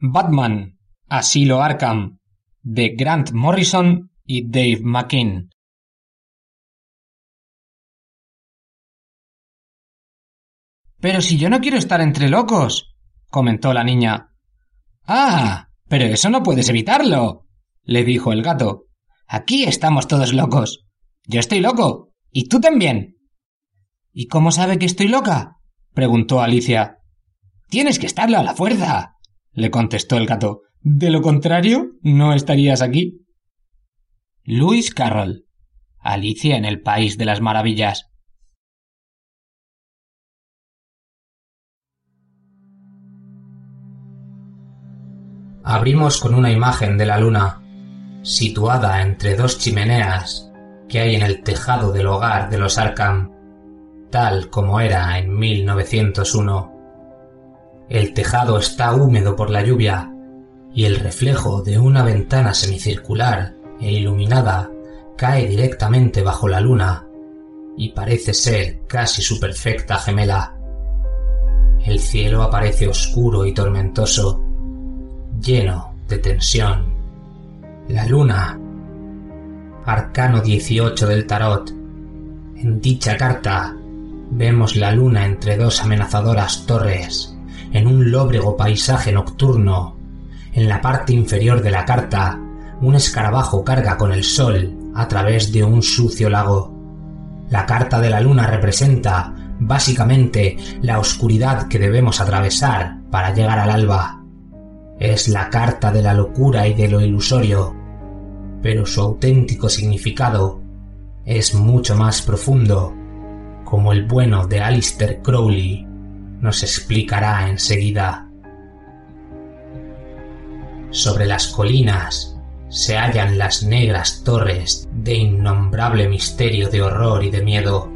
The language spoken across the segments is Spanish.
Batman, Asilo Arkham, de Grant Morrison y Dave McKean. Pero si yo no quiero estar entre locos, comentó la niña. Ah, pero eso no puedes evitarlo, le dijo el gato. Aquí estamos todos locos. Yo estoy loco. Y tú también. ¿Y cómo sabe que estoy loca? preguntó Alicia. Tienes que estarlo a la fuerza, le contestó el gato. De lo contrario, no estarías aquí. Lewis Carroll. Alicia en el País de las Maravillas. Abrimos con una imagen de la luna, situada entre dos chimeneas que hay en el tejado del hogar de los Arkham, tal como era en 1901. El tejado está húmedo por la lluvia y el reflejo de una ventana semicircular e iluminada cae directamente bajo la luna y parece ser casi su perfecta gemela. El cielo aparece oscuro y tormentoso, lleno de tensión. La luna. Arcano 18 del tarot. En dicha carta vemos la luna entre dos amenazadoras torres en un lóbrego paisaje nocturno. En la parte inferior de la carta, un escarabajo carga con el sol a través de un sucio lago. La carta de la luna representa, básicamente, la oscuridad que debemos atravesar para llegar al alba. Es la carta de la locura y de lo ilusorio, pero su auténtico significado es mucho más profundo, como el bueno de Alistair Crowley nos explicará enseguida. Sobre las colinas se hallan las negras torres de innombrable misterio de horror y de miedo.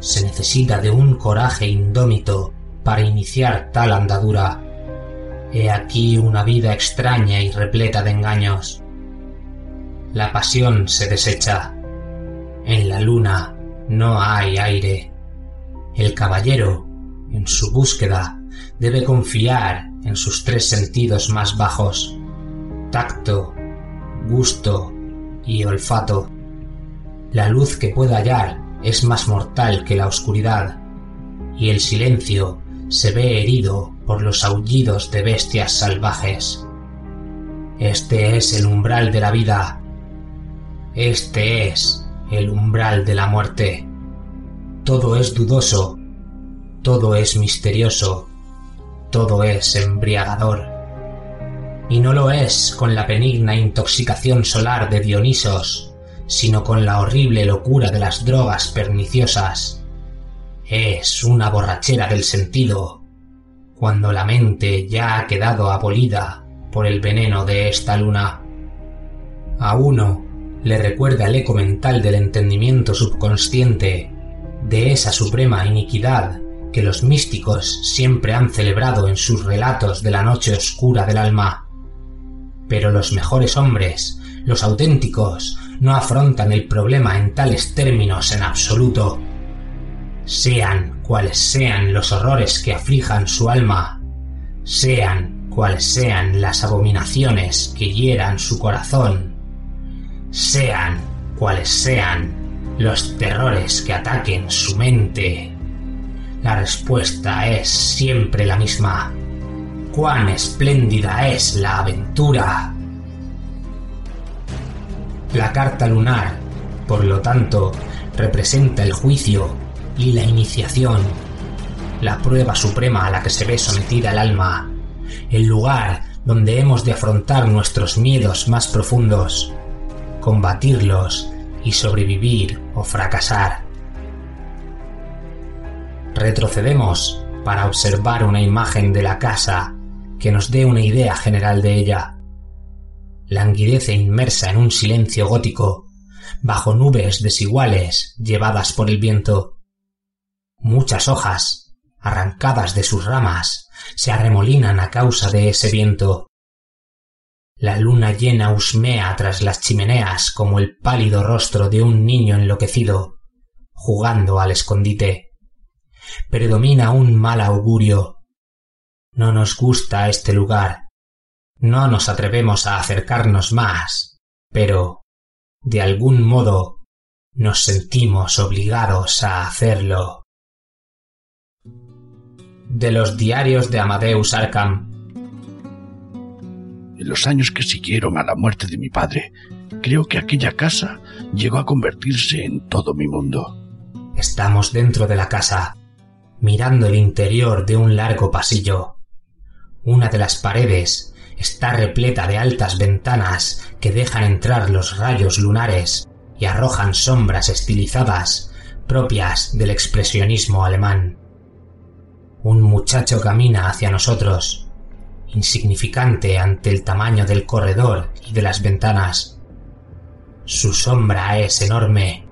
Se necesita de un coraje indómito para iniciar tal andadura. He aquí una vida extraña y repleta de engaños. La pasión se desecha. En la luna no hay aire. El caballero en su búsqueda, debe confiar en sus tres sentidos más bajos, tacto, gusto y olfato. La luz que pueda hallar es más mortal que la oscuridad, y el silencio se ve herido por los aullidos de bestias salvajes. Este es el umbral de la vida. Este es el umbral de la muerte. Todo es dudoso todo es misterioso, todo es embriagador. Y no lo es con la benigna intoxicación solar de Dionisos, sino con la horrible locura de las drogas perniciosas. Es una borrachera del sentido, cuando la mente ya ha quedado abolida por el veneno de esta luna. A uno le recuerda el eco mental del entendimiento subconsciente, de esa suprema iniquidad que los místicos siempre han celebrado en sus relatos de la noche oscura del alma. Pero los mejores hombres, los auténticos, no afrontan el problema en tales términos en absoluto. Sean cuales sean los horrores que aflijan su alma, sean cuales sean las abominaciones que hieran su corazón, sean cuales sean los terrores que ataquen su mente, la respuesta es siempre la misma. ¡Cuán espléndida es la aventura! La carta lunar, por lo tanto, representa el juicio y la iniciación, la prueba suprema a la que se ve sometida el alma, el lugar donde hemos de afrontar nuestros miedos más profundos, combatirlos y sobrevivir o fracasar Retrocedemos para observar una imagen de la casa que nos dé una idea general de ella. Languidece inmersa en un silencio gótico, bajo nubes desiguales llevadas por el viento. Muchas hojas, arrancadas de sus ramas, se arremolinan a causa de ese viento. La luna llena husmea tras las chimeneas como el pálido rostro de un niño enloquecido, jugando al escondite. Predomina un mal augurio. No nos gusta este lugar. No nos atrevemos a acercarnos más, pero, de algún modo, nos sentimos obligados a hacerlo. De los diarios de Amadeus Arkham en los años que siguieron a la muerte de mi padre, creo que aquella casa llegó a convertirse en todo mi mundo. Estamos dentro de la casa, mirando el interior de un largo pasillo. Una de las paredes está repleta de altas ventanas que dejan entrar los rayos lunares y arrojan sombras estilizadas propias del expresionismo alemán. Un muchacho camina hacia nosotros, insignificante ante el tamaño del corredor y de las ventanas. Su sombra es enorme,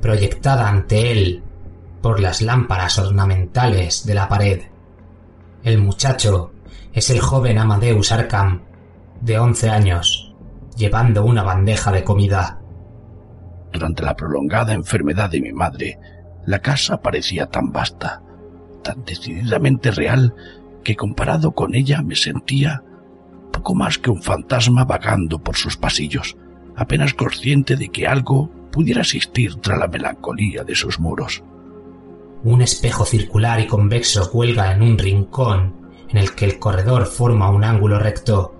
proyectada ante él por las lámparas ornamentales de la pared. El muchacho es el joven Amadeus Arkham, de once años, llevando una bandeja de comida. Durante la prolongada enfermedad de mi madre, la casa parecía tan vasta, tan decididamente real, que comparado con ella me sentía poco más que un fantasma vagando por sus pasillos, apenas consciente de que algo pudiera existir tras la melancolía de sus muros. Un espejo circular y convexo cuelga en un rincón en el que el corredor forma un ángulo recto.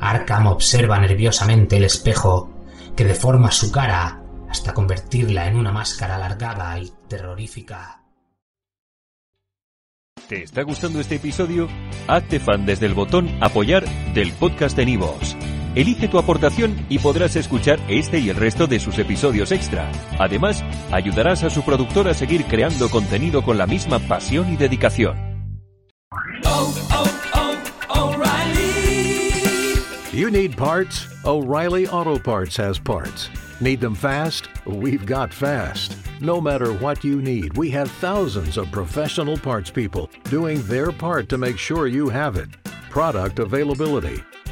Arkham observa nerviosamente el espejo, que deforma su cara hasta convertirla en una máscara alargada y terrorífica. ¿Te está gustando este episodio? Hazte fan desde el botón Apoyar del podcast de Nivos. Elige tu aportación y podrás escuchar este y el resto de sus episodios extra. Además, ayudarás a su productor a seguir creando contenido con la misma pasión y dedicación. Oh, oh, oh, O'Reilly. You need parts? O'Reilly Auto Parts has parts. Need them fast? We've got fast. No matter what you need, we have thousands of professional parts people doing their part to make sure you have it. Product availability.